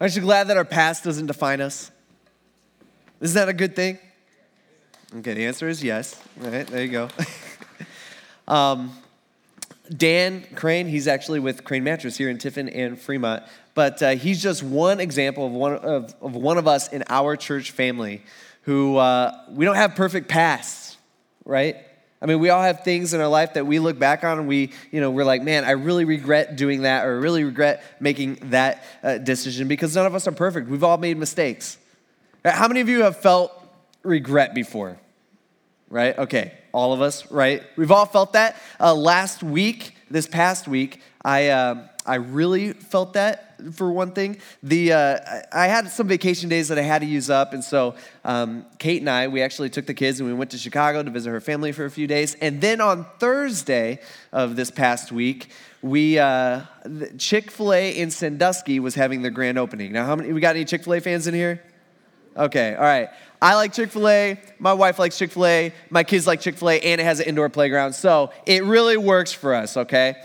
Aren't you glad that our past doesn't define us? Isn't that a good thing? Okay, the answer is yes. All right, there you go. um, Dan Crane, he's actually with Crane Mattress here in Tiffin and Fremont, but uh, he's just one example of one of, of one of us in our church family who uh, we don't have perfect pasts, right? I mean, we all have things in our life that we look back on and we, you know, we're like, man, I really regret doing that or really regret making that uh, decision because none of us are perfect. We've all made mistakes. How many of you have felt regret before? Right? Okay, all of us, right? We've all felt that. Uh, last week, this past week, I, uh, I really felt that for one thing. The uh, I had some vacation days that I had to use up, and so um, Kate and I we actually took the kids and we went to Chicago to visit her family for a few days, and then on Thursday of this past week. We uh, Chick Fil A in Sandusky was having their grand opening. Now, how many? We got any Chick Fil A fans in here? Okay, all right. I like Chick fil A. My wife likes Chick fil A. My kids like Chick fil A, and it has an indoor playground. So it really works for us, okay?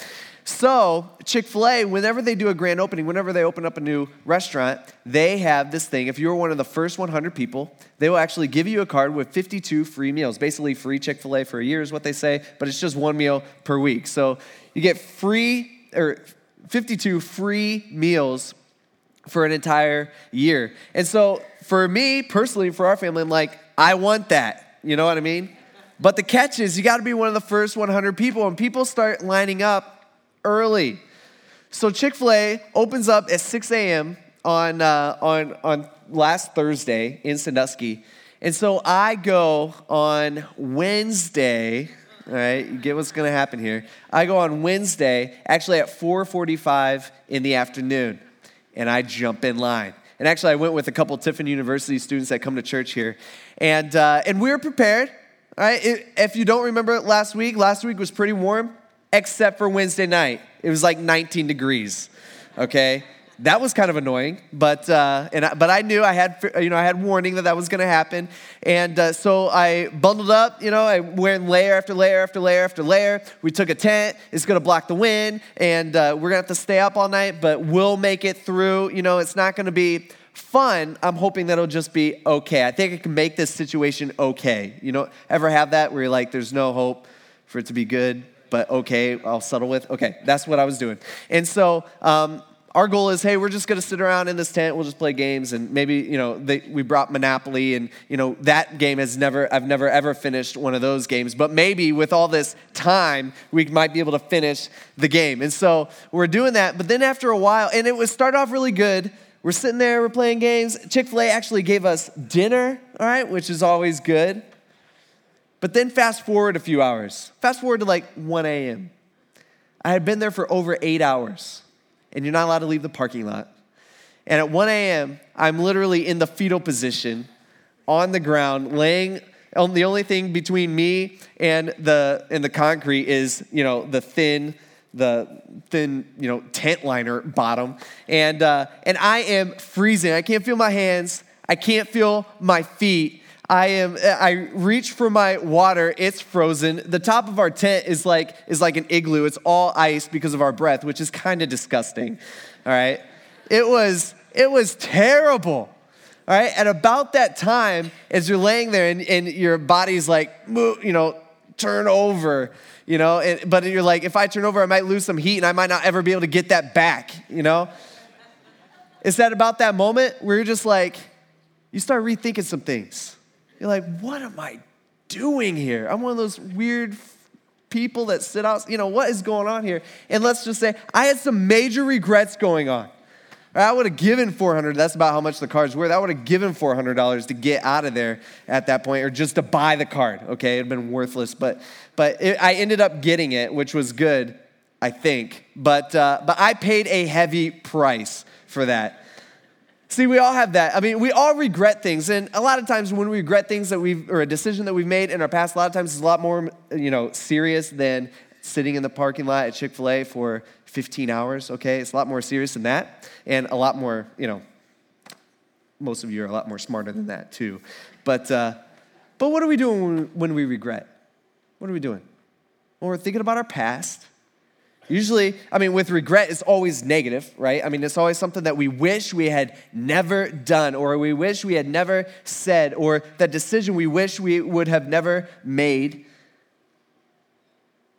So, Chick fil A, whenever they do a grand opening, whenever they open up a new restaurant, they have this thing. If you're one of the first 100 people, they will actually give you a card with 52 free meals. Basically, free Chick fil A for a year is what they say, but it's just one meal per week. So, you get free, or 52 free meals for an entire year. And so, for me personally, for our family, I'm like, I want that. You know what I mean? But the catch is, you got to be one of the first 100 people, and people start lining up early. So Chick fil A opens up at 6 a.m. On, uh, on, on last Thursday in Sandusky. And so I go on Wednesday, all right, you get what's gonna happen here. I go on Wednesday, actually at 4:45 in the afternoon, and I jump in line. And actually, I went with a couple Tiffin University students that come to church here, and uh, and we were prepared. All right, if you don't remember last week, last week was pretty warm except for Wednesday night. It was like 19 degrees, okay? That was kind of annoying, but, uh, and I, but I knew I had, you know, I had warning that that was going to happen. And uh, so I bundled up, you know, I wearing layer after layer after layer after layer. We took a tent. It's going to block the wind, and uh, we're going to have to stay up all night, but we'll make it through. You know, it's not going to be fun. I'm hoping that it'll just be okay. I think I can make this situation okay. You know, ever have that where you're like, there's no hope for it to be good? But okay, I'll settle with. Okay, that's what I was doing. And so, um, our goal is hey we're just going to sit around in this tent we'll just play games and maybe you know they, we brought monopoly and you know that game has never i've never ever finished one of those games but maybe with all this time we might be able to finish the game and so we're doing that but then after a while and it was start off really good we're sitting there we're playing games chick-fil-a actually gave us dinner all right which is always good but then fast forward a few hours, fast forward to like 1 a.m. I had been there for over eight hours, and you're not allowed to leave the parking lot. And at 1 a.m., I'm literally in the fetal position on the ground, laying on the only thing between me and the and the concrete is, you know, the thin the thin, you know, tent liner bottom. And uh, and I am freezing. I can't feel my hands. I can't feel my feet. I am I reach for my water, it's frozen. The top of our tent is like is like an igloo. It's all ice because of our breath, which is kind of disgusting. All right? It was it was terrible. All right? At about that time, as you're laying there and, and your body's like, you know, turn over, you know, and, but you're like, if I turn over, I might lose some heat and I might not ever be able to get that back, you know? Is that about that moment where you're just like, you start rethinking some things? You're like, what am I doing here? I'm one of those weird people that sit out, you know, what is going on here? And let's just say I had some major regrets going on. I would have given 400, that's about how much the card's worth. I would have given $400 to get out of there at that point or just to buy the card, okay? It'd been worthless, but, but it, I ended up getting it, which was good, I think. But, uh, but I paid a heavy price for that. See, we all have that. I mean, we all regret things. And a lot of times when we regret things that we've, or a decision that we've made in our past, a lot of times it's a lot more, you know, serious than sitting in the parking lot at Chick fil A for 15 hours, okay? It's a lot more serious than that. And a lot more, you know, most of you are a lot more smarter than that too. But, uh, but what are we doing when we regret? What are we doing? Well, we're thinking about our past Usually, I mean, with regret, it's always negative, right? I mean, it's always something that we wish we had never done, or we wish we had never said, or that decision we wish we would have never made.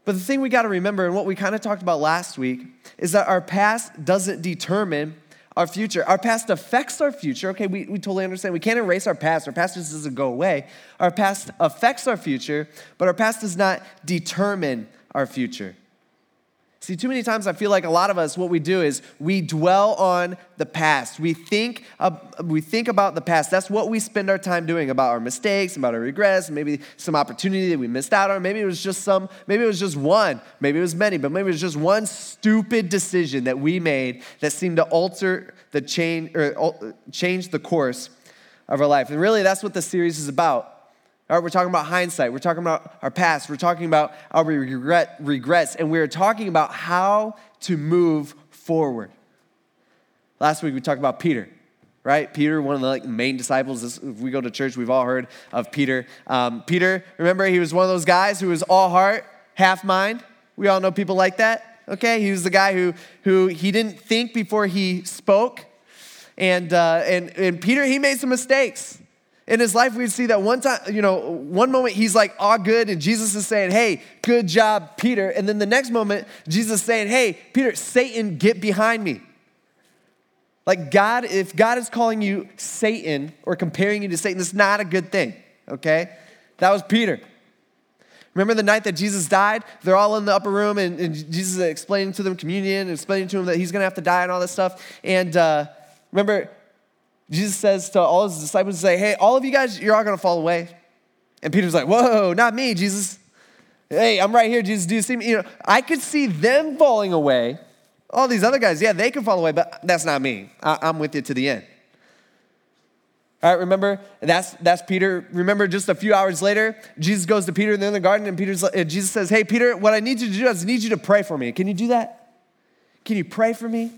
But the thing we got to remember, and what we kind of talked about last week, is that our past doesn't determine our future. Our past affects our future. Okay, we, we totally understand. We can't erase our past. Our past just doesn't go away. Our past affects our future, but our past does not determine our future. See, too many times I feel like a lot of us, what we do is we dwell on the past. We think, we think about the past. That's what we spend our time doing about our mistakes, about our regrets, maybe some opportunity that we missed out on. Maybe it was just some, maybe it was just one, maybe it was many, but maybe it was just one stupid decision that we made that seemed to alter the change or change the course of our life. And really, that's what the series is about. All right, we're talking about hindsight. We're talking about our past. We're talking about our regret, regrets, and we're talking about how to move forward. Last week we talked about Peter, right? Peter, one of the like, main disciples. If we go to church, we've all heard of Peter. Um, Peter, remember, he was one of those guys who was all heart, half mind. We all know people like that. Okay, he was the guy who who he didn't think before he spoke, and uh, and and Peter he made some mistakes. In his life, we'd see that one time, you know, one moment he's like, all good, and Jesus is saying, hey, good job, Peter. And then the next moment, Jesus is saying, hey, Peter, Satan, get behind me. Like God, if God is calling you Satan or comparing you to Satan, that's not a good thing, okay? That was Peter. Remember the night that Jesus died? They're all in the upper room, and, and Jesus is explaining to them communion explaining to them that he's gonna have to die and all this stuff. And uh, remember, Jesus says to all his disciples, say, hey, all of you guys, you're all gonna fall away. And Peter's like, whoa, not me, Jesus. Hey, I'm right here, Jesus. Do you see me? You know, I could see them falling away. All these other guys, yeah, they can fall away, but that's not me. I, am with you to the end. All right, remember that's that's Peter. Remember, just a few hours later, Jesus goes to Peter in the garden, and Peter's uh, Jesus says, "Hey, Peter, what I need you to do is I need you to pray for me. Can you do that? Can you pray for me?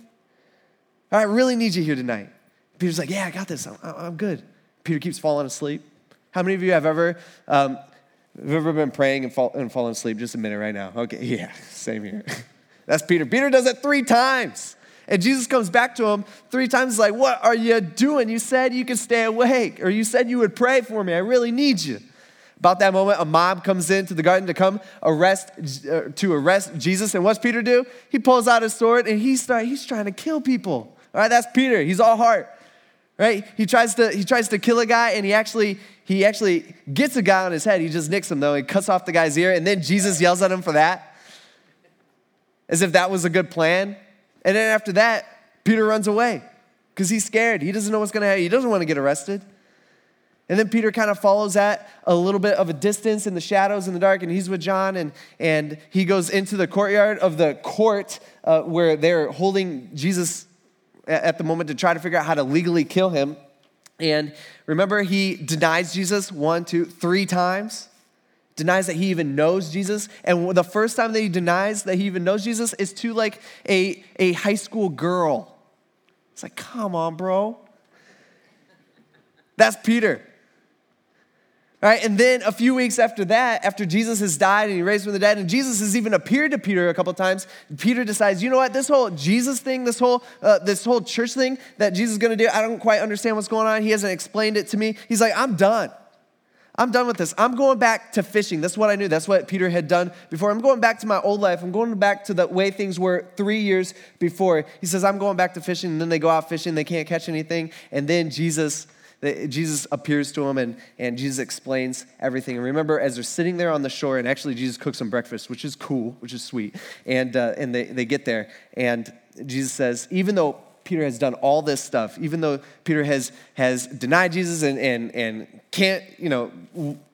I really need you here tonight." Peter's like, Yeah, I got this. I'm, I'm good. Peter keeps falling asleep. How many of you have ever, um, have ever been praying and, fall, and fallen asleep? Just a minute right now. Okay, yeah, same here. That's Peter. Peter does it three times. And Jesus comes back to him three times, like, What are you doing? You said you could stay awake, or you said you would pray for me. I really need you. About that moment, a mob comes into the garden to come arrest uh, to arrest Jesus. And what's Peter do? He pulls out his sword and he start, he's trying to kill people. All right, that's Peter. He's all heart right? He tries to he tries to kill a guy, and he actually he actually gets a guy on his head. He just nicks him though. He cuts off the guy's ear, and then Jesus yells at him for that, as if that was a good plan. And then after that, Peter runs away because he's scared. He doesn't know what's going to happen. He doesn't want to get arrested. And then Peter kind of follows that a little bit of a distance in the shadows in the dark, and he's with John, and, and he goes into the courtyard of the court uh, where they're holding Jesus at the moment to try to figure out how to legally kill him. And remember, he denies Jesus one, two, three times. Denies that he even knows Jesus. And the first time that he denies that he even knows Jesus is to like a, a high school girl. It's like, come on, bro. That's Peter. And then a few weeks after that, after Jesus has died and he raised from the dead, and Jesus has even appeared to Peter a couple times, Peter decides, you know what, this whole Jesus thing, this whole uh, this whole church thing that Jesus is going to do, I don't quite understand what's going on. He hasn't explained it to me. He's like, I'm done. I'm done with this. I'm going back to fishing. That's what I knew. That's what Peter had done before. I'm going back to my old life. I'm going back to the way things were three years before. He says, I'm going back to fishing. And then they go out fishing. They can't catch anything. And then Jesus Jesus appears to him and, and Jesus explains everything. And remember, as they're sitting there on the shore, and actually Jesus cooks some breakfast, which is cool, which is sweet. And, uh, and they, they get there, and Jesus says, even though Peter has done all this stuff, even though Peter has, has denied Jesus and, and, and can't, you know,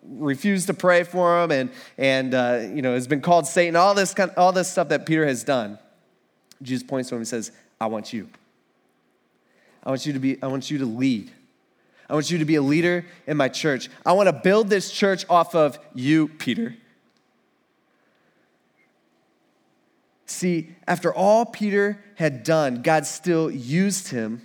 refused to pray for him and, and uh, you know, has been called Satan, all this, kind, all this stuff that Peter has done, Jesus points to him and says, I want you. I want you to be, I want you to lead. I want you to be a leader in my church. I want to build this church off of you, Peter. See, after all Peter had done, God still used him,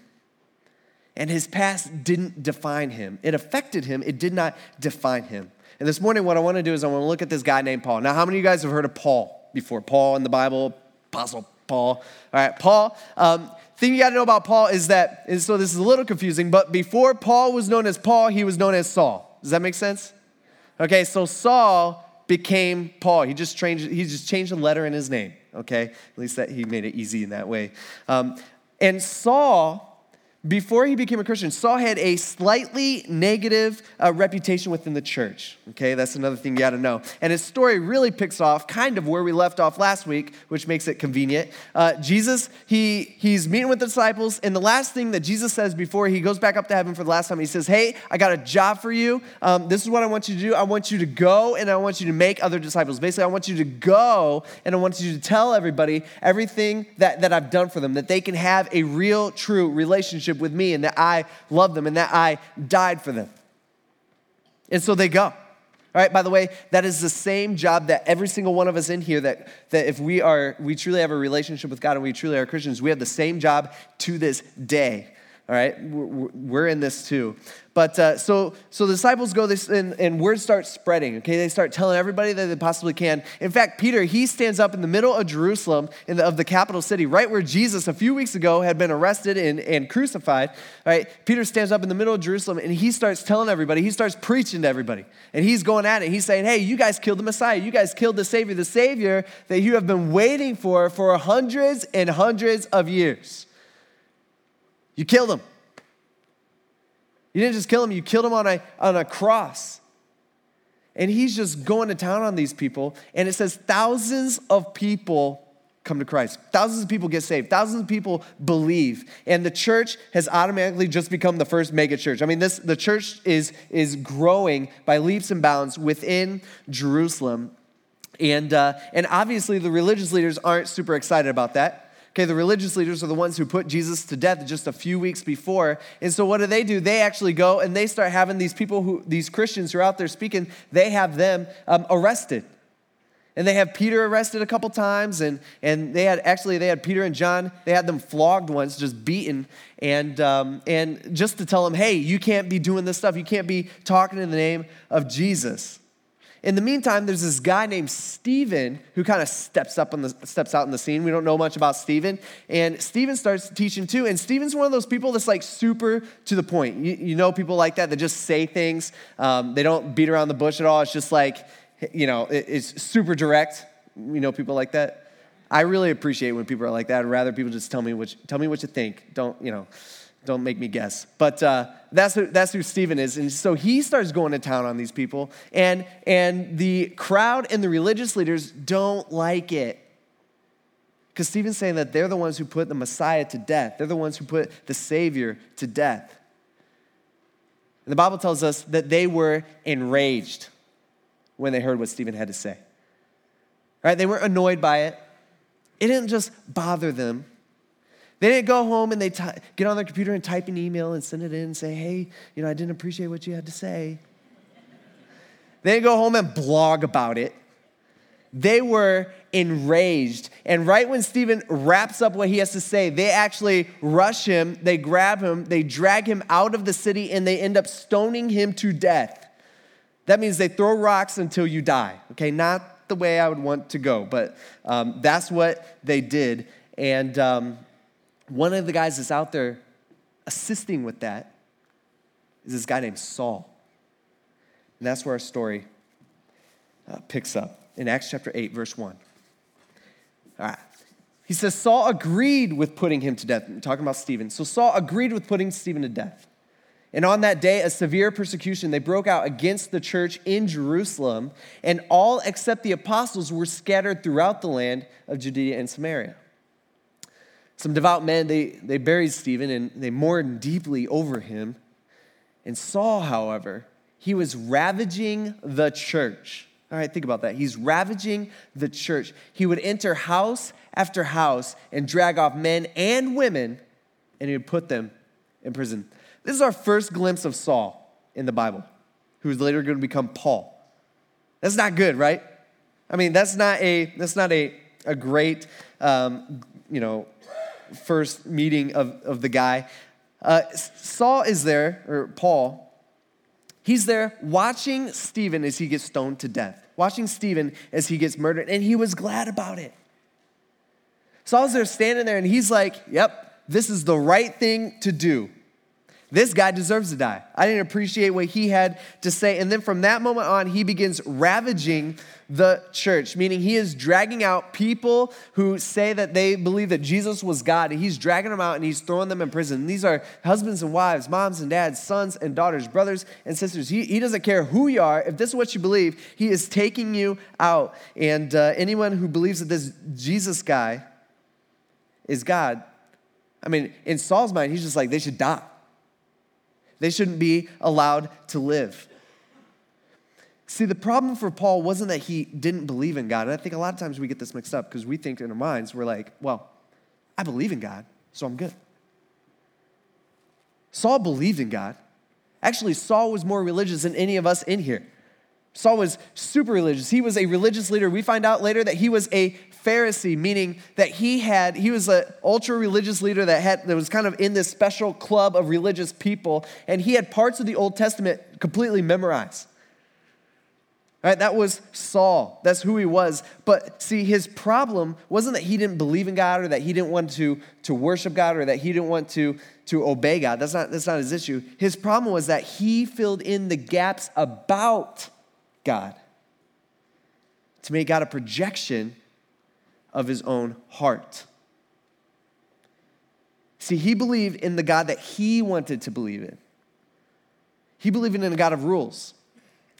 and his past didn't define him. It affected him, it did not define him. And this morning, what I want to do is I want to look at this guy named Paul. Now, how many of you guys have heard of Paul before? Paul in the Bible, Apostle Paul. All right, Paul. Um, thing you got to know about Paul is that, and so this is a little confusing, but before Paul was known as Paul, he was known as Saul. Does that make sense? Okay, so Saul became Paul. He just changed, he just changed a letter in his name. Okay, at least that he made it easy in that way. Um, and Saul before he became a Christian, Saul had a slightly negative uh, reputation within the church. Okay, that's another thing you got to know. And his story really picks off kind of where we left off last week, which makes it convenient. Uh, Jesus, he, he's meeting with the disciples, and the last thing that Jesus says before he goes back up to heaven for the last time, he says, Hey, I got a job for you. Um, this is what I want you to do. I want you to go and I want you to make other disciples. Basically, I want you to go and I want you to tell everybody everything that, that I've done for them, that they can have a real, true relationship relationship with me and that I love them and that I died for them. And so they go. All right, by the way, that is the same job that every single one of us in here that, that if we are we truly have a relationship with God and we truly are Christians, we have the same job to this day. All right, we're in this too. But uh, so, so the disciples go this, and, and word starts spreading. Okay, they start telling everybody that they possibly can. In fact, Peter he stands up in the middle of Jerusalem, in the, of the capital city, right where Jesus a few weeks ago had been arrested and, and crucified. Right, Peter stands up in the middle of Jerusalem and he starts telling everybody. He starts preaching to everybody, and he's going at it. He's saying, "Hey, you guys killed the Messiah. You guys killed the Savior, the Savior that you have been waiting for for hundreds and hundreds of years." You killed him. You didn't just kill him, you killed him on a, on a cross. And he's just going to town on these people. And it says thousands of people come to Christ. Thousands of people get saved. Thousands of people believe. And the church has automatically just become the first mega church. I mean, this the church is, is growing by leaps and bounds within Jerusalem. And, uh, and obviously, the religious leaders aren't super excited about that. Okay, the religious leaders are the ones who put Jesus to death just a few weeks before. And so what do they do? They actually go and they start having these people who, these Christians who are out there speaking, they have them um, arrested. And they have Peter arrested a couple times, and, and they had actually they had Peter and John, they had them flogged once, just beaten, and um, and just to tell them, hey, you can't be doing this stuff, you can't be talking in the name of Jesus. In the meantime, there's this guy named Stephen who kind of steps up on the steps out in the scene. We don't know much about Stephen, and Stephen starts teaching too. And Stephen's one of those people that's like super to the point. You, you know, people like that that just say things. Um, they don't beat around the bush at all. It's just like, you know, it, it's super direct. You know, people like that. I really appreciate when people are like that. I'd rather people just tell me what tell me what you think. Don't you know? Don't make me guess. But uh, that's, who, that's who Stephen is. And so he starts going to town on these people. And, and the crowd and the religious leaders don't like it. Because Stephen's saying that they're the ones who put the Messiah to death, they're the ones who put the Savior to death. And the Bible tells us that they were enraged when they heard what Stephen had to say. Right? They weren't annoyed by it. It didn't just bother them. They didn't go home and they t- get on their computer and type an email and send it in and say, hey, you know, I didn't appreciate what you had to say. They didn't go home and blog about it. They were enraged. And right when Stephen wraps up what he has to say, they actually rush him, they grab him, they drag him out of the city, and they end up stoning him to death. That means they throw rocks until you die. Okay, not the way I would want to go, but um, that's what they did. And um, one of the guys that's out there assisting with that is this guy named Saul. And that's where our story uh, picks up in Acts chapter 8, verse 1. All right. He says, Saul agreed with putting him to death. I'm talking about Stephen. So Saul agreed with putting Stephen to death. And on that day, a severe persecution, they broke out against the church in Jerusalem, and all except the apostles were scattered throughout the land of Judea and Samaria. Some devout men, they, they buried Stephen and they mourned deeply over him. And Saul, however, he was ravaging the church. All right, think about that. He's ravaging the church. He would enter house after house and drag off men and women, and he would put them in prison. This is our first glimpse of Saul in the Bible, who's later going to become Paul. That's not good, right? I mean, that's not a that's not a, a great um, you know first meeting of, of the guy. Uh, Saul is there, or Paul, he's there watching Stephen as he gets stoned to death, watching Stephen as he gets murdered, and he was glad about it. Saul's there standing there and he's like, Yep, this is the right thing to do. This guy deserves to die. I didn't appreciate what he had to say. And then from that moment on, he begins ravaging the church, meaning he is dragging out people who say that they believe that Jesus was God. He's dragging them out and he's throwing them in prison. And these are husbands and wives, moms and dads, sons and daughters, brothers and sisters. He, he doesn't care who you are. If this is what you believe, he is taking you out. And uh, anyone who believes that this Jesus guy is God, I mean, in Saul's mind, he's just like, they should die. They shouldn't be allowed to live. See, the problem for Paul wasn't that he didn't believe in God. And I think a lot of times we get this mixed up because we think in our minds, we're like, well, I believe in God, so I'm good. Saul believed in God. Actually, Saul was more religious than any of us in here. Saul was super religious. He was a religious leader. We find out later that he was a Pharisee, meaning that he had, he was an ultra religious leader that had, that was kind of in this special club of religious people, and he had parts of the Old Testament completely memorized. Right, that was Saul. That's who he was. But see, his problem wasn't that he didn't believe in God or that he didn't want to, to worship God or that he didn't want to, to obey God. That's not, that's not his issue. His problem was that he filled in the gaps about God to make God a projection of his own heart. See, he believed in the God that he wanted to believe in. He believed in a God of rules.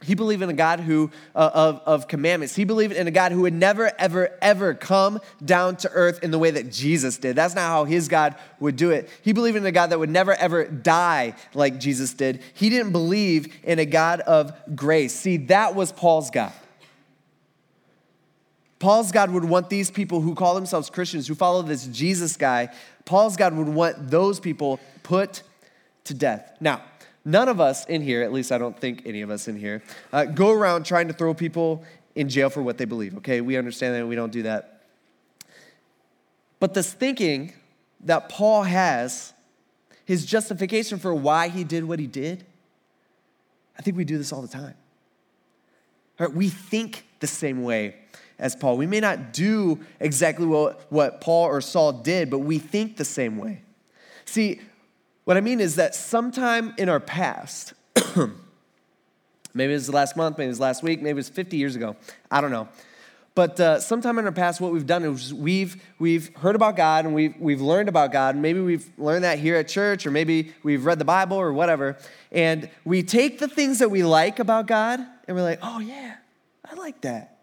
He believed in a God who uh, of, of commandments. He believed in a God who would never, ever, ever come down to earth in the way that Jesus did. That's not how his God would do it. He believed in a God that would never, ever die like Jesus did. He didn't believe in a God of grace. See, that was Paul's God. Paul's God would want these people who call themselves Christians, who follow this Jesus guy, Paul's God would want those people put to death. Now, none of us in here, at least I don't think any of us in here, uh, go around trying to throw people in jail for what they believe, okay? We understand that we don't do that. But this thinking that Paul has, his justification for why he did what he did, I think we do this all the time. All right, we think the same way as Paul. We may not do exactly what, what Paul or Saul did, but we think the same way. See, what I mean is that sometime in our past, maybe it was last month, maybe it was last week, maybe it was 50 years ago, I don't know. But uh, sometime in our past, what we've done is we've, we've heard about God and we've, we've learned about God. Maybe we've learned that here at church, or maybe we've read the Bible or whatever. And we take the things that we like about God and we're like, oh, yeah, I like that.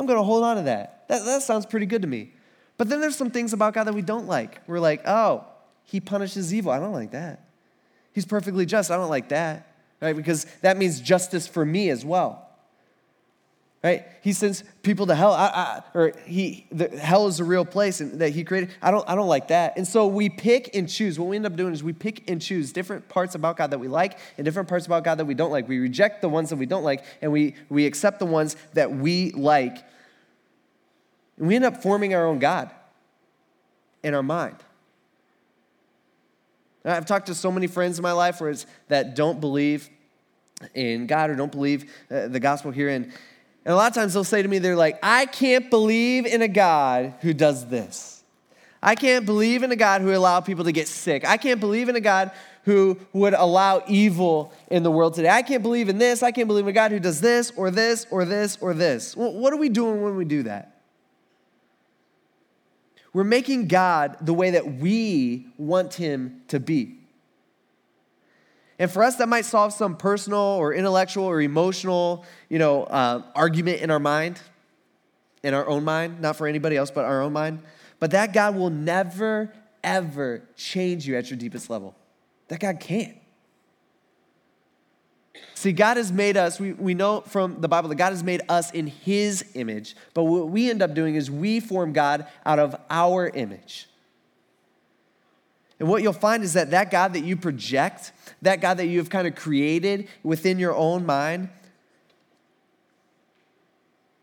I'm going to hold on to that. that. That sounds pretty good to me. But then there's some things about God that we don't like. We're like, oh, he punishes evil. I don't like that. He's perfectly just. I don't like that. Right? Because that means justice for me as well. Right? He sends people to hell. I, I, or he, the, hell is a real place and that he created. I don't, I don't like that. And so we pick and choose. What we end up doing is we pick and choose different parts about God that we like and different parts about God that we don't like. We reject the ones that we don't like and we, we accept the ones that we like. And we end up forming our own God in our mind. I've talked to so many friends in my life where it's that don't believe in God or don't believe uh, the gospel here. And, and a lot of times they'll say to me, they're like, I can't believe in a God who does this. I can't believe in a God who allow people to get sick. I can't believe in a God who would allow evil in the world today. I can't believe in this. I can't believe in a God who does this or this or this or this. Well, what are we doing when we do that? We're making God the way that we want him to be. And for us, that might solve some personal or intellectual or emotional, you know, uh, argument in our mind, in our own mind, not for anybody else, but our own mind. But that God will never, ever change you at your deepest level. That God can't. See, God has made us, we, we know from the Bible that God has made us in His image, but what we end up doing is we form God out of our image. And what you'll find is that that God that you project, that God that you have kind of created within your own mind,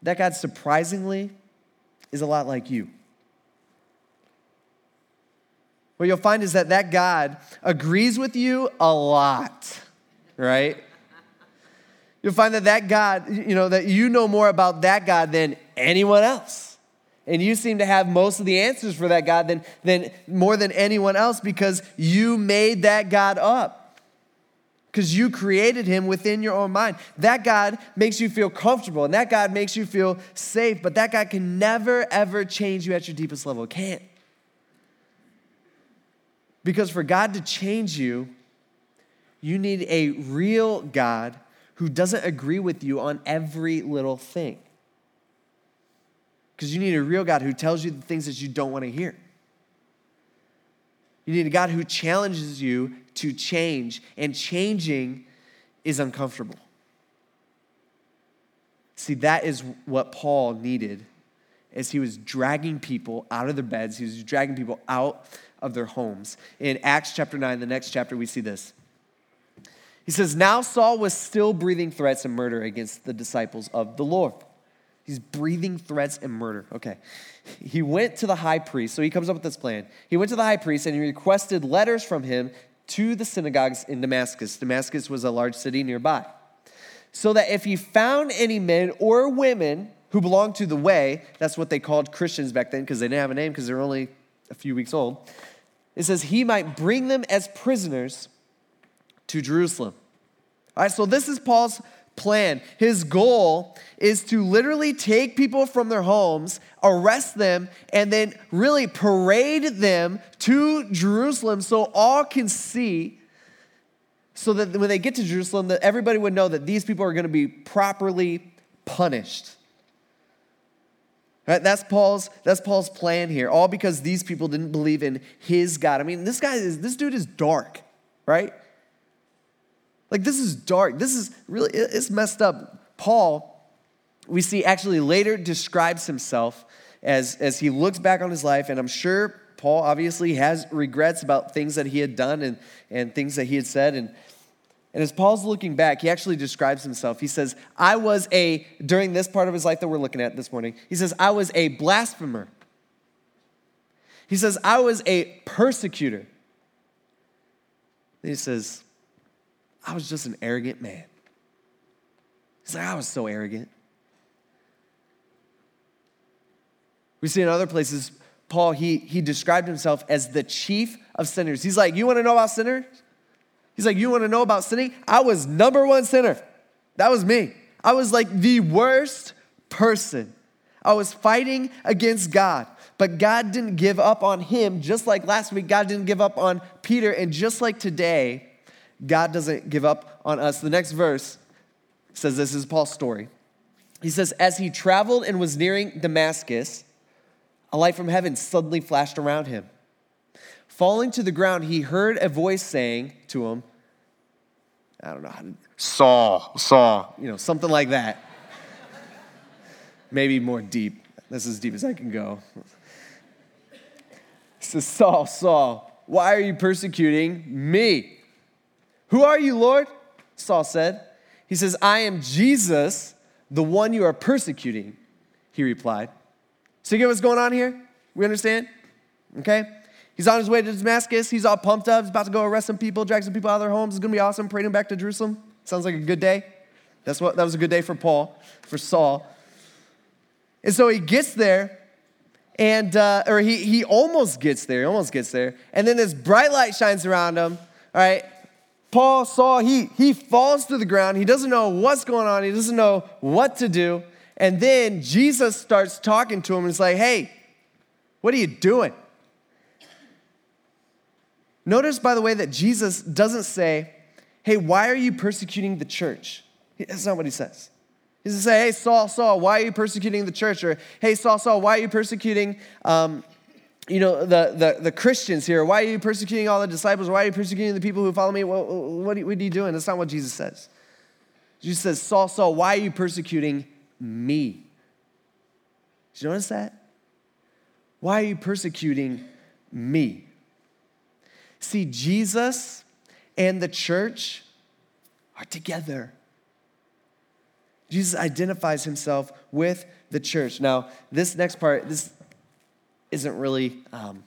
that God surprisingly is a lot like you. What you'll find is that that God agrees with you a lot, right? You'll find that that God, you know, that you know more about that God than anyone else. And you seem to have most of the answers for that God than, than more than anyone else because you made that God up. Because you created him within your own mind. That God makes you feel comfortable and that God makes you feel safe, but that God can never, ever change you at your deepest level. It can't. Because for God to change you, you need a real God who doesn't agree with you on every little thing. Because you need a real God who tells you the things that you don't want to hear. You need a God who challenges you to change, and changing is uncomfortable. See, that is what Paul needed as he was dragging people out of their beds, he was dragging people out of their homes. In Acts chapter 9, the next chapter, we see this. He says, Now Saul was still breathing threats and murder against the disciples of the Lord. He's breathing threats and murder. Okay. He went to the high priest, so he comes up with this plan. He went to the high priest and he requested letters from him to the synagogues in Damascus. Damascus was a large city nearby. So that if he found any men or women who belonged to the way, that's what they called Christians back then because they didn't have a name because they were only a few weeks old. It says he might bring them as prisoners to Jerusalem. All right, so this is Paul's plan. His goal is to literally take people from their homes, arrest them, and then really parade them to Jerusalem so all can see so that when they get to Jerusalem that everybody would know that these people are going to be properly punished. Right? That's Paul's that's Paul's plan here. All because these people didn't believe in his God. I mean, this guy is this dude is dark, right? Like, this is dark. This is really, it's messed up. Paul, we see actually later describes himself as, as he looks back on his life, and I'm sure Paul obviously has regrets about things that he had done and, and things that he had said. And, and as Paul's looking back, he actually describes himself. He says, I was a, during this part of his life that we're looking at this morning, he says, I was a blasphemer. He says, I was a persecutor. he says, I was just an arrogant man. He's like, I was so arrogant. We see in other places, Paul, he, he described himself as the chief of sinners. He's like, You want to know about sinners? He's like, You want to know about sinning? I was number one sinner. That was me. I was like the worst person. I was fighting against God. But God didn't give up on him, just like last week, God didn't give up on Peter. And just like today, God doesn't give up on us. The next verse says this is Paul's story. He says, As he traveled and was nearing Damascus, a light from heaven suddenly flashed around him. Falling to the ground, he heard a voice saying to him, I don't know how to, Saul, Saul, you know, something like that. Maybe more deep. That's as deep as I can go. He says, Saul, Saul, why are you persecuting me? Who are you, Lord? Saul said. He says, I am Jesus, the one you are persecuting, he replied. So, you get what's going on here? We understand? Okay? He's on his way to Damascus. He's all pumped up. He's about to go arrest some people, drag some people out of their homes. It's going to be awesome. Parading back to Jerusalem. Sounds like a good day. That's what, that was a good day for Paul, for Saul. And so he gets there, and uh, or he, he almost gets there. He almost gets there. And then this bright light shines around him. All right, Paul Saul he, he falls to the ground. He doesn't know what's going on. He doesn't know what to do. And then Jesus starts talking to him and is like, hey, what are you doing? Notice, by the way, that Jesus doesn't say, hey, why are you persecuting the church? That's not what he says. He doesn't say, hey, Saul, Saul, why are you persecuting the church? Or, hey, Saul, Saul, why are you persecuting um, you know, the, the, the Christians here. Why are you persecuting all the disciples? Why are you persecuting the people who follow me? What, what, what are you doing? That's not what Jesus says. Jesus says, Saul, Saul, why are you persecuting me? Did you notice that? Why are you persecuting me? See, Jesus and the church are together. Jesus identifies himself with the church. Now, this next part, this isn't really um,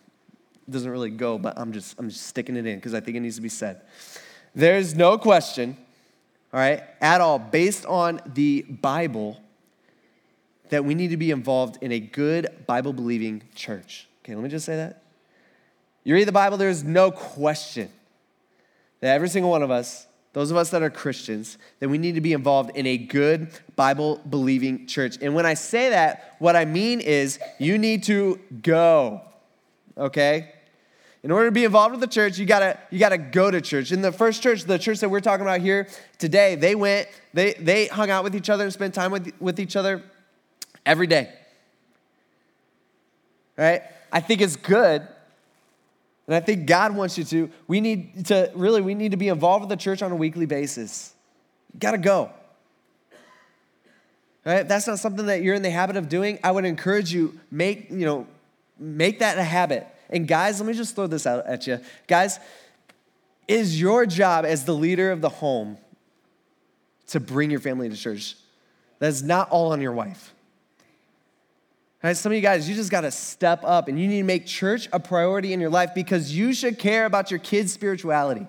doesn't really go, but I'm just I'm just sticking it in because I think it needs to be said. There's no question, all right, at all, based on the Bible, that we need to be involved in a good Bible believing church. Okay, let me just say that. You read the Bible, there's no question that every single one of us, those of us that are Christians, that we need to be involved in a good Bible believing church. And when I say that, what I mean is you need to go, okay? In order to be involved with the church, you gotta, you gotta go to church. In the first church, the church that we're talking about here today, they went, they, they hung out with each other and spent time with, with each other every day. Right? I think it's good and I think God wants you to. We need to really, we need to be involved with the church on a weekly basis. You gotta go. Right? If that's not something that you're in the habit of doing, I would encourage you, make, you know, make that a habit. And guys, let me just throw this out at you. Guys, is your job as the leader of the home to bring your family to church. That's not all on your wife. Right, some of you guys, you just got to step up and you need to make church a priority in your life because you should care about your kids' spirituality.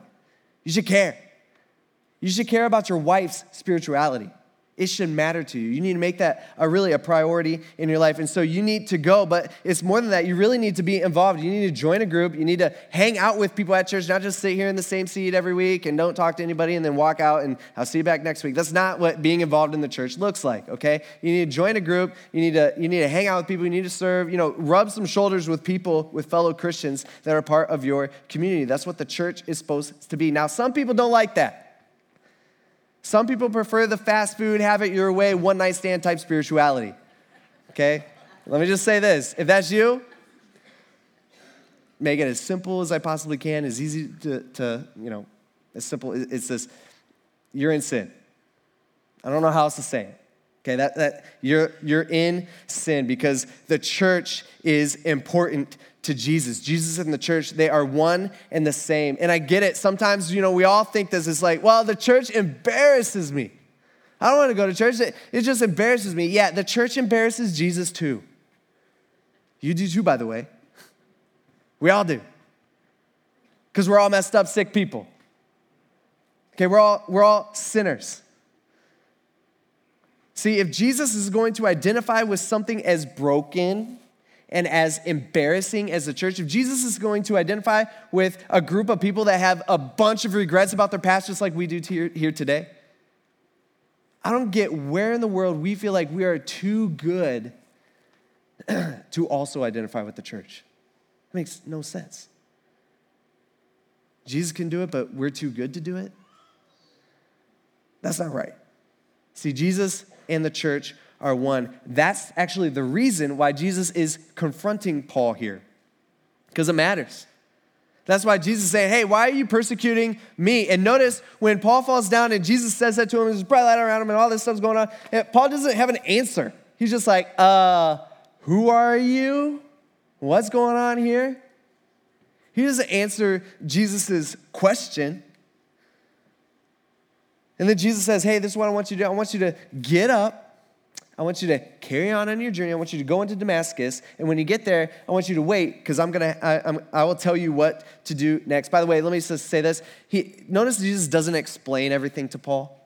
You should care. You should care about your wife's spirituality. It should matter to you. You need to make that a really a priority in your life. And so you need to go, but it's more than that. You really need to be involved. You need to join a group. You need to hang out with people at church, not just sit here in the same seat every week and don't talk to anybody and then walk out and I'll see you back next week. That's not what being involved in the church looks like, okay? You need to join a group. You need to you need to hang out with people. You need to serve, you know, rub some shoulders with people, with fellow Christians that are part of your community. That's what the church is supposed to be. Now, some people don't like that. Some people prefer the fast food, have it your way, one night stand type spirituality. Okay? Let me just say this if that's you, make it as simple as I possibly can, as easy to, to you know, as simple. It's this you're in sin. I don't know how else to say it. Okay, that, that you're, you're in sin because the church is important to Jesus. Jesus and the church, they are one and the same. And I get it. Sometimes, you know, we all think this is like, well, the church embarrasses me. I don't want to go to church. It, just embarrasses me. Yeah, the church embarrasses Jesus too. You do too, by the way. We all do. Because we're all messed up, sick people. Okay, we're all, we're all sinners. See, if Jesus is going to identify with something as broken, and as embarrassing as the church, if Jesus is going to identify with a group of people that have a bunch of regrets about their past, just like we do here today, I don't get where in the world we feel like we are too good to also identify with the church. It makes no sense. Jesus can do it, but we're too good to do it? That's not right. See, Jesus and the church are one. That's actually the reason why Jesus is confronting Paul here, because it matters. That's why Jesus is saying, Hey, why are you persecuting me? And notice when Paul falls down and Jesus says that to him, there's bright light around him and all this stuff's going on. Paul doesn't have an answer. He's just like, Uh, who are you? What's going on here? He doesn't answer Jesus' question. And then Jesus says, Hey, this is what I want you to do. I want you to get up I want you to carry on on your journey. I want you to go into Damascus. And when you get there, I want you to wait because I'm going to, I, will tell you what to do next. By the way, let me just say this. He, notice Jesus doesn't explain everything to Paul.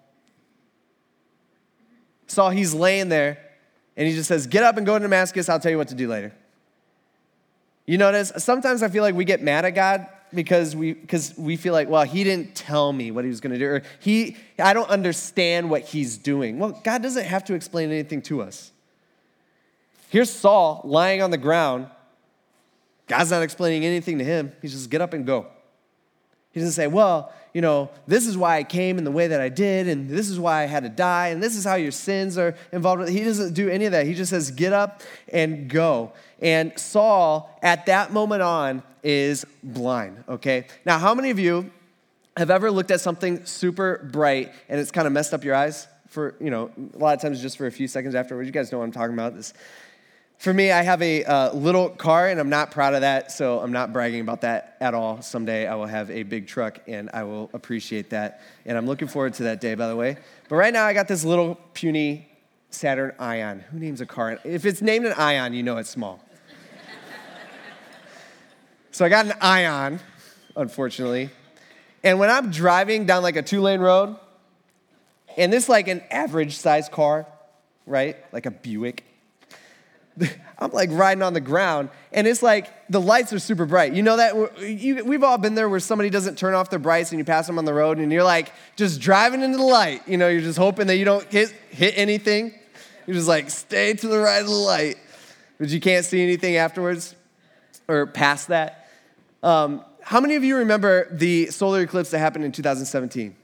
Saul, he's laying there and he just says, Get up and go to Damascus. I'll tell you what to do later. You notice, sometimes I feel like we get mad at God because we because we feel like well he didn't tell me what he was going to do or he i don't understand what he's doing. Well god doesn't have to explain anything to us. Here's saul lying on the ground. God's not explaining anything to him. He just get up and go. He doesn't say well you know this is why i came in the way that i did and this is why i had to die and this is how your sins are involved. He doesn't do any of that. He just says get up and go and saul at that moment on is blind, okay? Now, how many of you have ever looked at something super bright and it's kind of messed up your eyes for, you know, a lot of times just for a few seconds afterwards? You guys know what I'm talking about. This. For me, I have a uh, little car and I'm not proud of that, so I'm not bragging about that at all. Someday I will have a big truck and I will appreciate that. And I'm looking forward to that day, by the way. But right now I got this little puny Saturn Ion. Who names a car? If it's named an Ion, you know it's small. So I got an ion, unfortunately. And when I'm driving down like a two lane road, and this like an average size car, right? Like a Buick, I'm like riding on the ground, and it's like the lights are super bright. You know that? You, we've all been there where somebody doesn't turn off their brights and you pass them on the road, and you're like just driving into the light. You know, you're just hoping that you don't hit, hit anything. You're just like, stay to the right of the light, but you can't see anything afterwards or past that. Um, how many of you remember the solar eclipse that happened in 2017?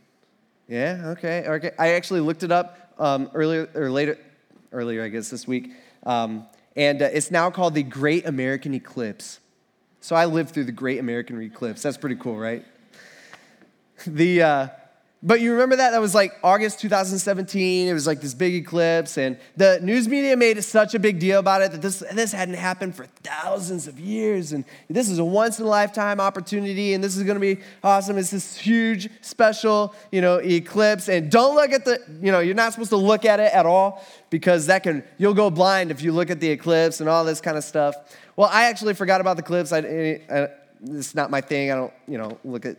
Yeah, okay, okay. I actually looked it up um, earlier or later, earlier, I guess, this week. Um, and uh, it's now called the Great American Eclipse. So I lived through the Great American Eclipse. That's pretty cool, right? The, uh, but you remember that? That was like August 2017. It was like this big eclipse, and the news media made such a big deal about it that this, this hadn't happened for thousands of years. And this is a once in a lifetime opportunity, and this is gonna be awesome. It's this huge, special, you know, eclipse. And don't look at the, you know, you're not supposed to look at it at all because that can, you'll go blind if you look at the eclipse and all this kind of stuff. Well, I actually forgot about the eclipse. I, I, it's not my thing. I don't, you know, look at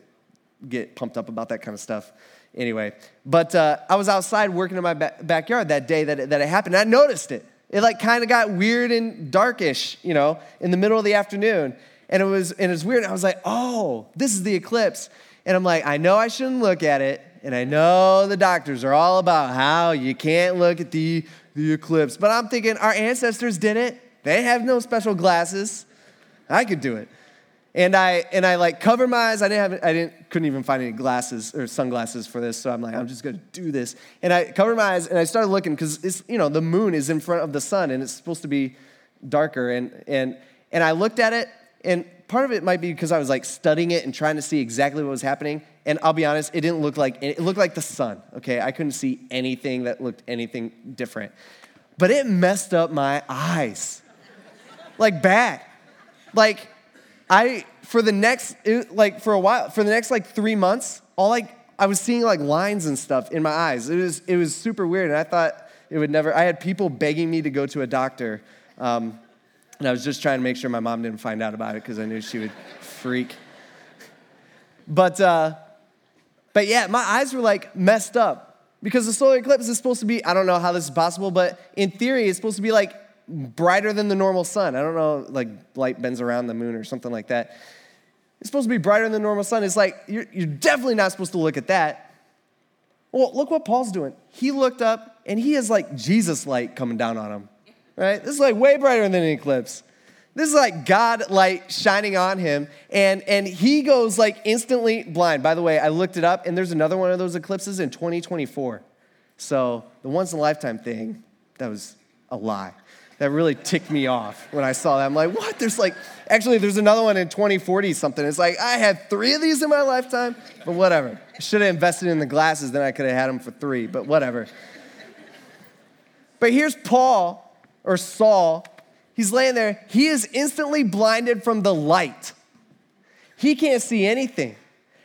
get pumped up about that kind of stuff. Anyway, but uh, I was outside working in my ba- backyard that day that it, that it happened. I noticed it. It like kind of got weird and darkish, you know, in the middle of the afternoon. And it was and it was weird. I was like, oh, this is the eclipse. And I'm like, I know I shouldn't look at it, and I know the doctors are all about how you can't look at the the eclipse. But I'm thinking our ancestors did it. They have no special glasses. I could do it. And I and I like cover my eyes. I didn't have I didn't couldn't even find any glasses or sunglasses for this. So I'm like, I'm just gonna do this. And I covered my eyes and I started looking because it's you know the moon is in front of the sun and it's supposed to be darker. And and and I looked at it and part of it might be because I was like studying it and trying to see exactly what was happening. And I'll be honest, it didn't look like it looked like the sun. Okay, I couldn't see anything that looked anything different. But it messed up my eyes, like bad, like I for the next like for a while for the next like three months, all like I was seeing like lines and stuff in my eyes. It was it was super weird, and I thought it would never. I had people begging me to go to a doctor, um, and I was just trying to make sure my mom didn't find out about it because I knew she would freak. But uh, but yeah, my eyes were like messed up because the solar eclipse is supposed to be. I don't know how this is possible, but in theory, it's supposed to be like brighter than the normal sun. I don't know, like light bends around the moon or something like that. It's supposed to be brighter than the normal sun. It's like, you're, you're definitely not supposed to look at that. Well, look what Paul's doing. He looked up and he has like Jesus light coming down on him, right? This is like way brighter than an eclipse. This is like God light shining on him, and, and he goes like instantly blind. By the way, I looked it up, and there's another one of those eclipses in 2024. So the once in a lifetime thing, that was a lie that really ticked me off when I saw that. I'm like, what? There's like, actually, there's another one in 2040 something. It's like, I had three of these in my lifetime, but whatever. I should have invested in the glasses, then I could have had them for three, but whatever. But here's Paul, or Saul. He's laying there. He is instantly blinded from the light. He can't see anything.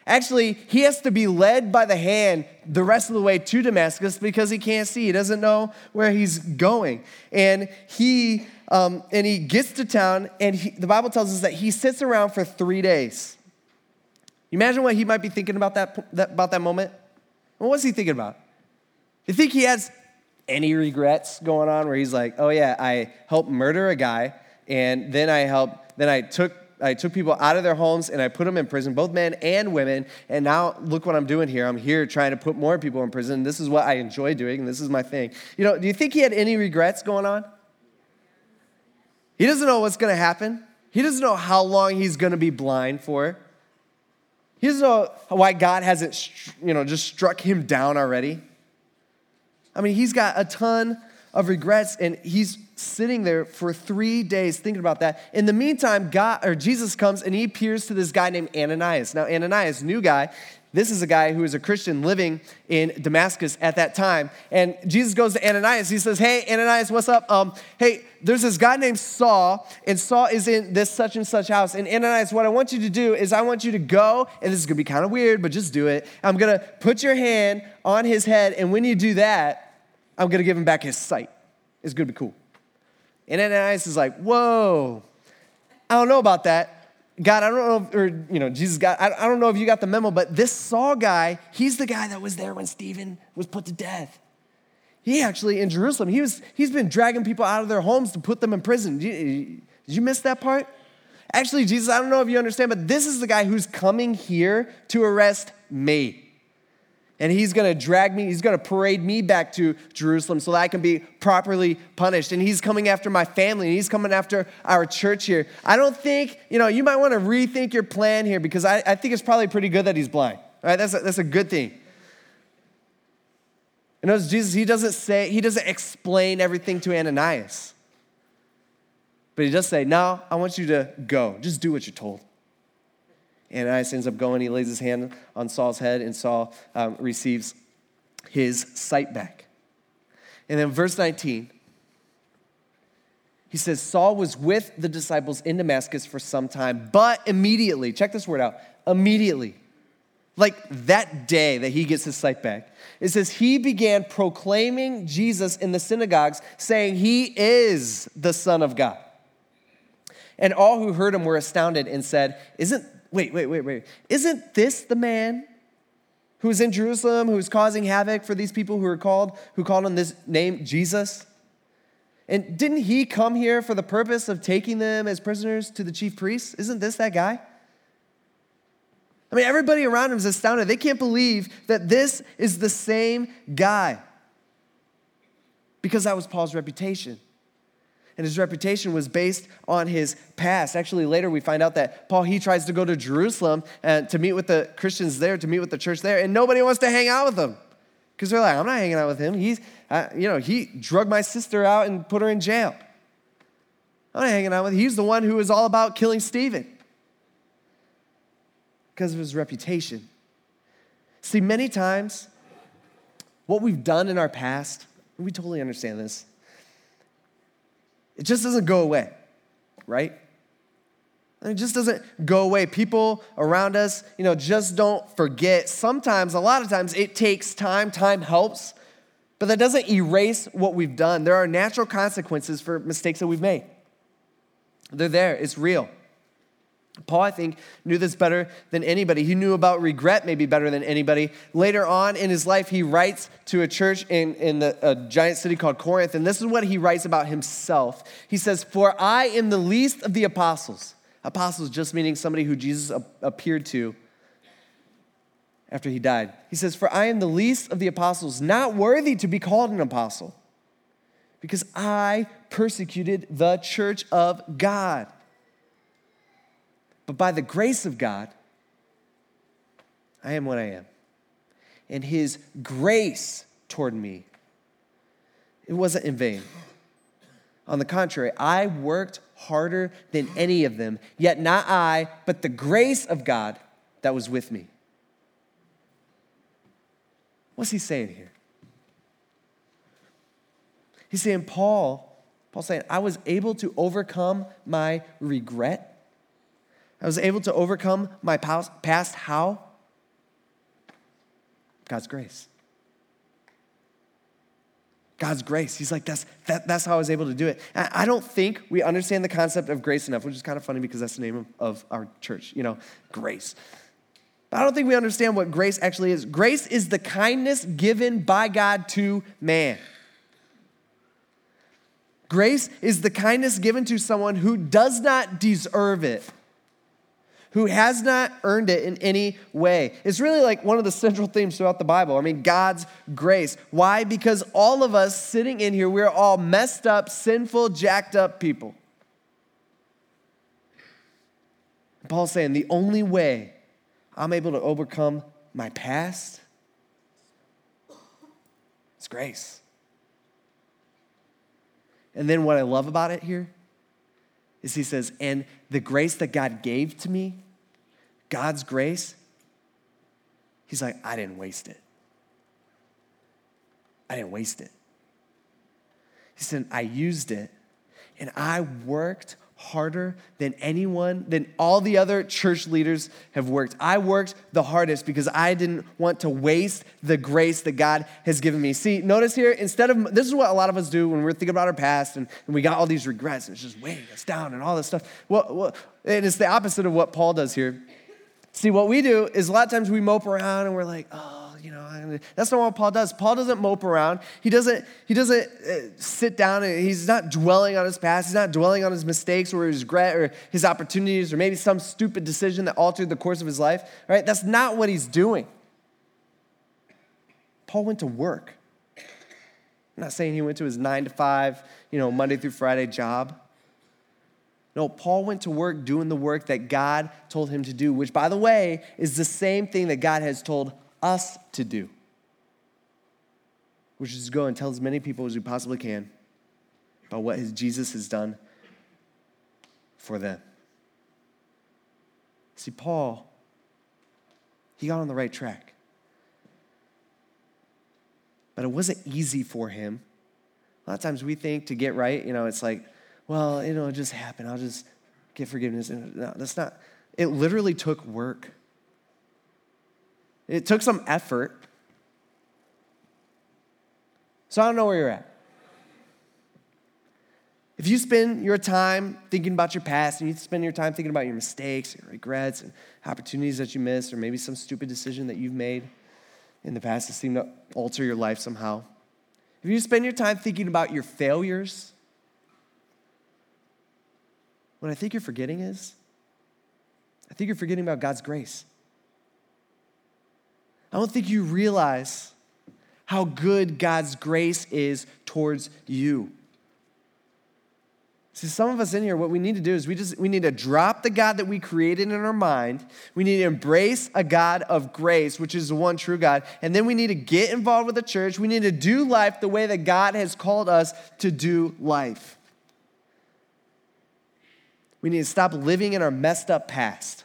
Actually, he has to be led by the hand the rest of the way to Damascus because he can't see. He doesn't know where he's going. And he, um, and he gets to town, and he, the Bible tells us that he sits around for three days. Imagine what he might be thinking about that, that about that moment? What was he thinking about? You think he has any regrets going on where he's like, oh yeah, I helped murder a guy, and then I helped, then I took I took people out of their homes and I put them in prison, both men and women. And now look what I'm doing here. I'm here trying to put more people in prison. This is what I enjoy doing. This is my thing. You know, do you think he had any regrets going on? He doesn't know what's going to happen. He doesn't know how long he's going to be blind for. He doesn't know why God hasn't, you know, just struck him down already. I mean, he's got a ton of regrets, and he's sitting there for three days thinking about that. In the meantime, God or Jesus comes and he appears to this guy named Ananias. Now, Ananias, new guy, this is a guy who is a Christian living in Damascus at that time. And Jesus goes to Ananias. He says, Hey, Ananias, what's up? Um, hey, there's this guy named Saul, and Saul is in this such and such house. And Ananias, what I want you to do is I want you to go, and this is gonna be kind of weird, but just do it. I'm gonna put your hand on his head, and when you do that, I'm to give him back his sight. It's to be cool. And Ananias is like, whoa, I don't know about that. God, I don't know, if, or, you know, Jesus, God, I, I don't know if you got the memo, but this Saul guy, he's the guy that was there when Stephen was put to death. he actually, in Jerusalem, he was, he's been dragging people out of their homes to put them in prison. Did you, did you miss that part? Actually, Jesus, I don't know if you understand, but this is the guy who's coming here to arrest me. And he's gonna drag me, he's gonna parade me back to Jerusalem so that I can be properly punished. And he's coming after my family, and he's coming after our church here. I don't think, you know, you might wanna rethink your plan here because I, I think it's probably pretty good that he's blind. All right, that's a, that's a good thing. And notice Jesus, he doesn't say, he doesn't explain everything to Ananias. But he does say, No, I want you to go. Just do what you're told. Ananias ends up going. He lays his hand on Saul's head, and Saul um, receives his sight back. And then verse 19, he says, Saul was with the disciples in Damascus for some time, but immediately, check this word out, immediately, like that day that he gets his sight back, it says, he began proclaiming Jesus in the synagogues, saying, He is the Son of God. And all who heard him were astounded and said, Isn't, wait, wait, wait, wait, isn't this the man who's in Jerusalem, who's causing havoc for these people who are called, who called on this name Jesus? And didn't he come here for the purpose of taking them as prisoners to the chief priests? Isn't this that guy? I mean, everybody around him is astounded. They can't believe that this is the same guy because that was Paul's reputation and his reputation was based on his past. Actually, later we find out that Paul, he tries to go to Jerusalem and to meet with the Christians there, to meet with the church there, and nobody wants to hang out with him. Because they're like, I'm not hanging out with him. He's, uh, you know, he drugged my sister out and put her in jail. I'm not hanging out with him. He's the one who was all about killing Stephen because of his reputation. See, many times, what we've done in our past, we totally understand this, it just doesn't go away, right? It just doesn't go away. People around us, you know, just don't forget. Sometimes, a lot of times, it takes time. Time helps, but that doesn't erase what we've done. There are natural consequences for mistakes that we've made. They're there, it's real. Paul, I think, knew this better than anybody. He knew about regret maybe better than anybody. Later on in his life, he writes to a church in, in the, a giant city called Corinth, and this is what he writes about himself. He says, For I am the least of the apostles. Apostles just meaning somebody who Jesus appeared to after he died. He says, For I am the least of the apostles, not worthy to be called an apostle, because I persecuted the church of God. But by the grace of God, I am what I am. And his grace toward me, it wasn't in vain. On the contrary, I worked harder than any of them, yet not I, but the grace of God that was with me. What's he saying here? He's saying, Paul, Paul's saying, I was able to overcome my regret I was able to overcome my past. How? God's grace. God's grace. He's like, that's, that, that's how I was able to do it. I don't think we understand the concept of grace enough, which is kind of funny because that's the name of, of our church, you know, grace. But I don't think we understand what grace actually is. Grace is the kindness given by God to man. Grace is the kindness given to someone who does not deserve it who has not earned it in any way. It's really like one of the central themes throughout the Bible. I mean, God's grace. Why? Because all of us sitting in here, we're all messed up, sinful, jacked up people. Paul's saying the only way I'm able to overcome my past is grace. And then what I love about it here is he says, and the grace that God gave to me, God's grace, he's like, I didn't waste it. I didn't waste it. He said, I used it and I worked harder than anyone, than all the other church leaders have worked. I worked the hardest because I didn't want to waste the grace that God has given me. See, notice here, instead of, this is what a lot of us do when we're thinking about our past and, and we got all these regrets and it's just weighing us down and all this stuff. Well, well, and it's the opposite of what Paul does here. See, what we do is a lot of times we mope around and we're like, oh, you know, that's not what Paul does. Paul doesn't mope around. He doesn't, he doesn't uh, sit down and he's not dwelling on his past. He's not dwelling on his mistakes or his regret or his opportunities or maybe some stupid decision that altered the course of his life, right? That's not what he's doing. Paul went to work. I'm not saying he went to his nine to five, you know, Monday through Friday job. No, Paul went to work doing the work that God told him to do, which, by the way, is the same thing that God has told us to do, which is go and tell as many people as we possibly can about what his Jesus has done for them. See, Paul, he got on the right track. But it wasn't easy for him. A lot of times we think to get right, you know, it's like, well, you know, it just happened. I'll just get forgiveness. No, that's not. It literally took work. It took some effort. So I don't know where you're at. If you spend your time thinking about your past and you spend your time thinking about your mistakes, your regrets, and opportunities that you missed, or maybe some stupid decision that you've made in the past that seemed to alter your life somehow, if you spend your time thinking about your failures, what I think you're forgetting is, I think you're forgetting about God's grace. I don't think you realize how good God's grace is towards you. See, some of us in here, what we need to do is we just we need to drop the God that we created in our mind. We need to embrace a God of grace, which is the one true God. And then we need to get involved with the church. We need to do life the way that God has called us to do life. We need to stop living in our messed up past.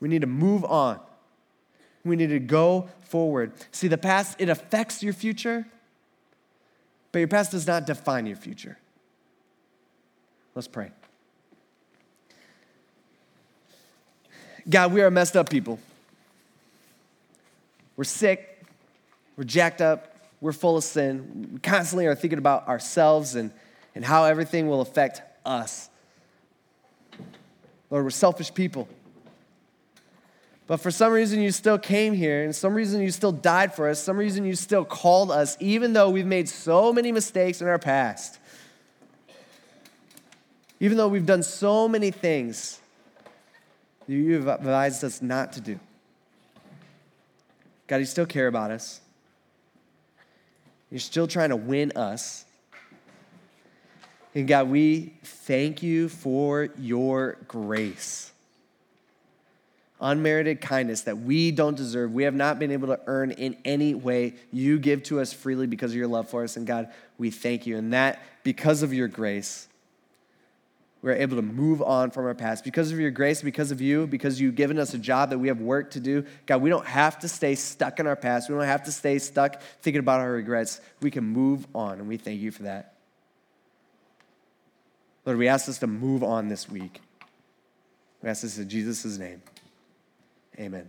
We need to move on. We need to go forward. See, the past, it affects your future, but your past does not define your future. Let's pray. God, we are messed up people. We're sick, we're jacked up, we're full of sin. We constantly are thinking about ourselves and, and how everything will affect us. Lord, we're selfish people. But for some reason, you still came here, and some reason, you still died for us. Some reason, you still called us, even though we've made so many mistakes in our past. Even though we've done so many things you've advised us not to do. God, you still care about us. You're still trying to win us. And God, we thank you for your grace. Unmerited kindness that we don't deserve, we have not been able to earn in any way. You give to us freely because of your love for us. And God, we thank you. And that, because of your grace, we're able to move on from our past. Because of your grace, because of you, because you've given us a job that we have work to do, God, we don't have to stay stuck in our past. We don't have to stay stuck thinking about our regrets. We can move on, and we thank you for that. Lord, we ask us to move on this week. We ask this in Jesus' name. Amen.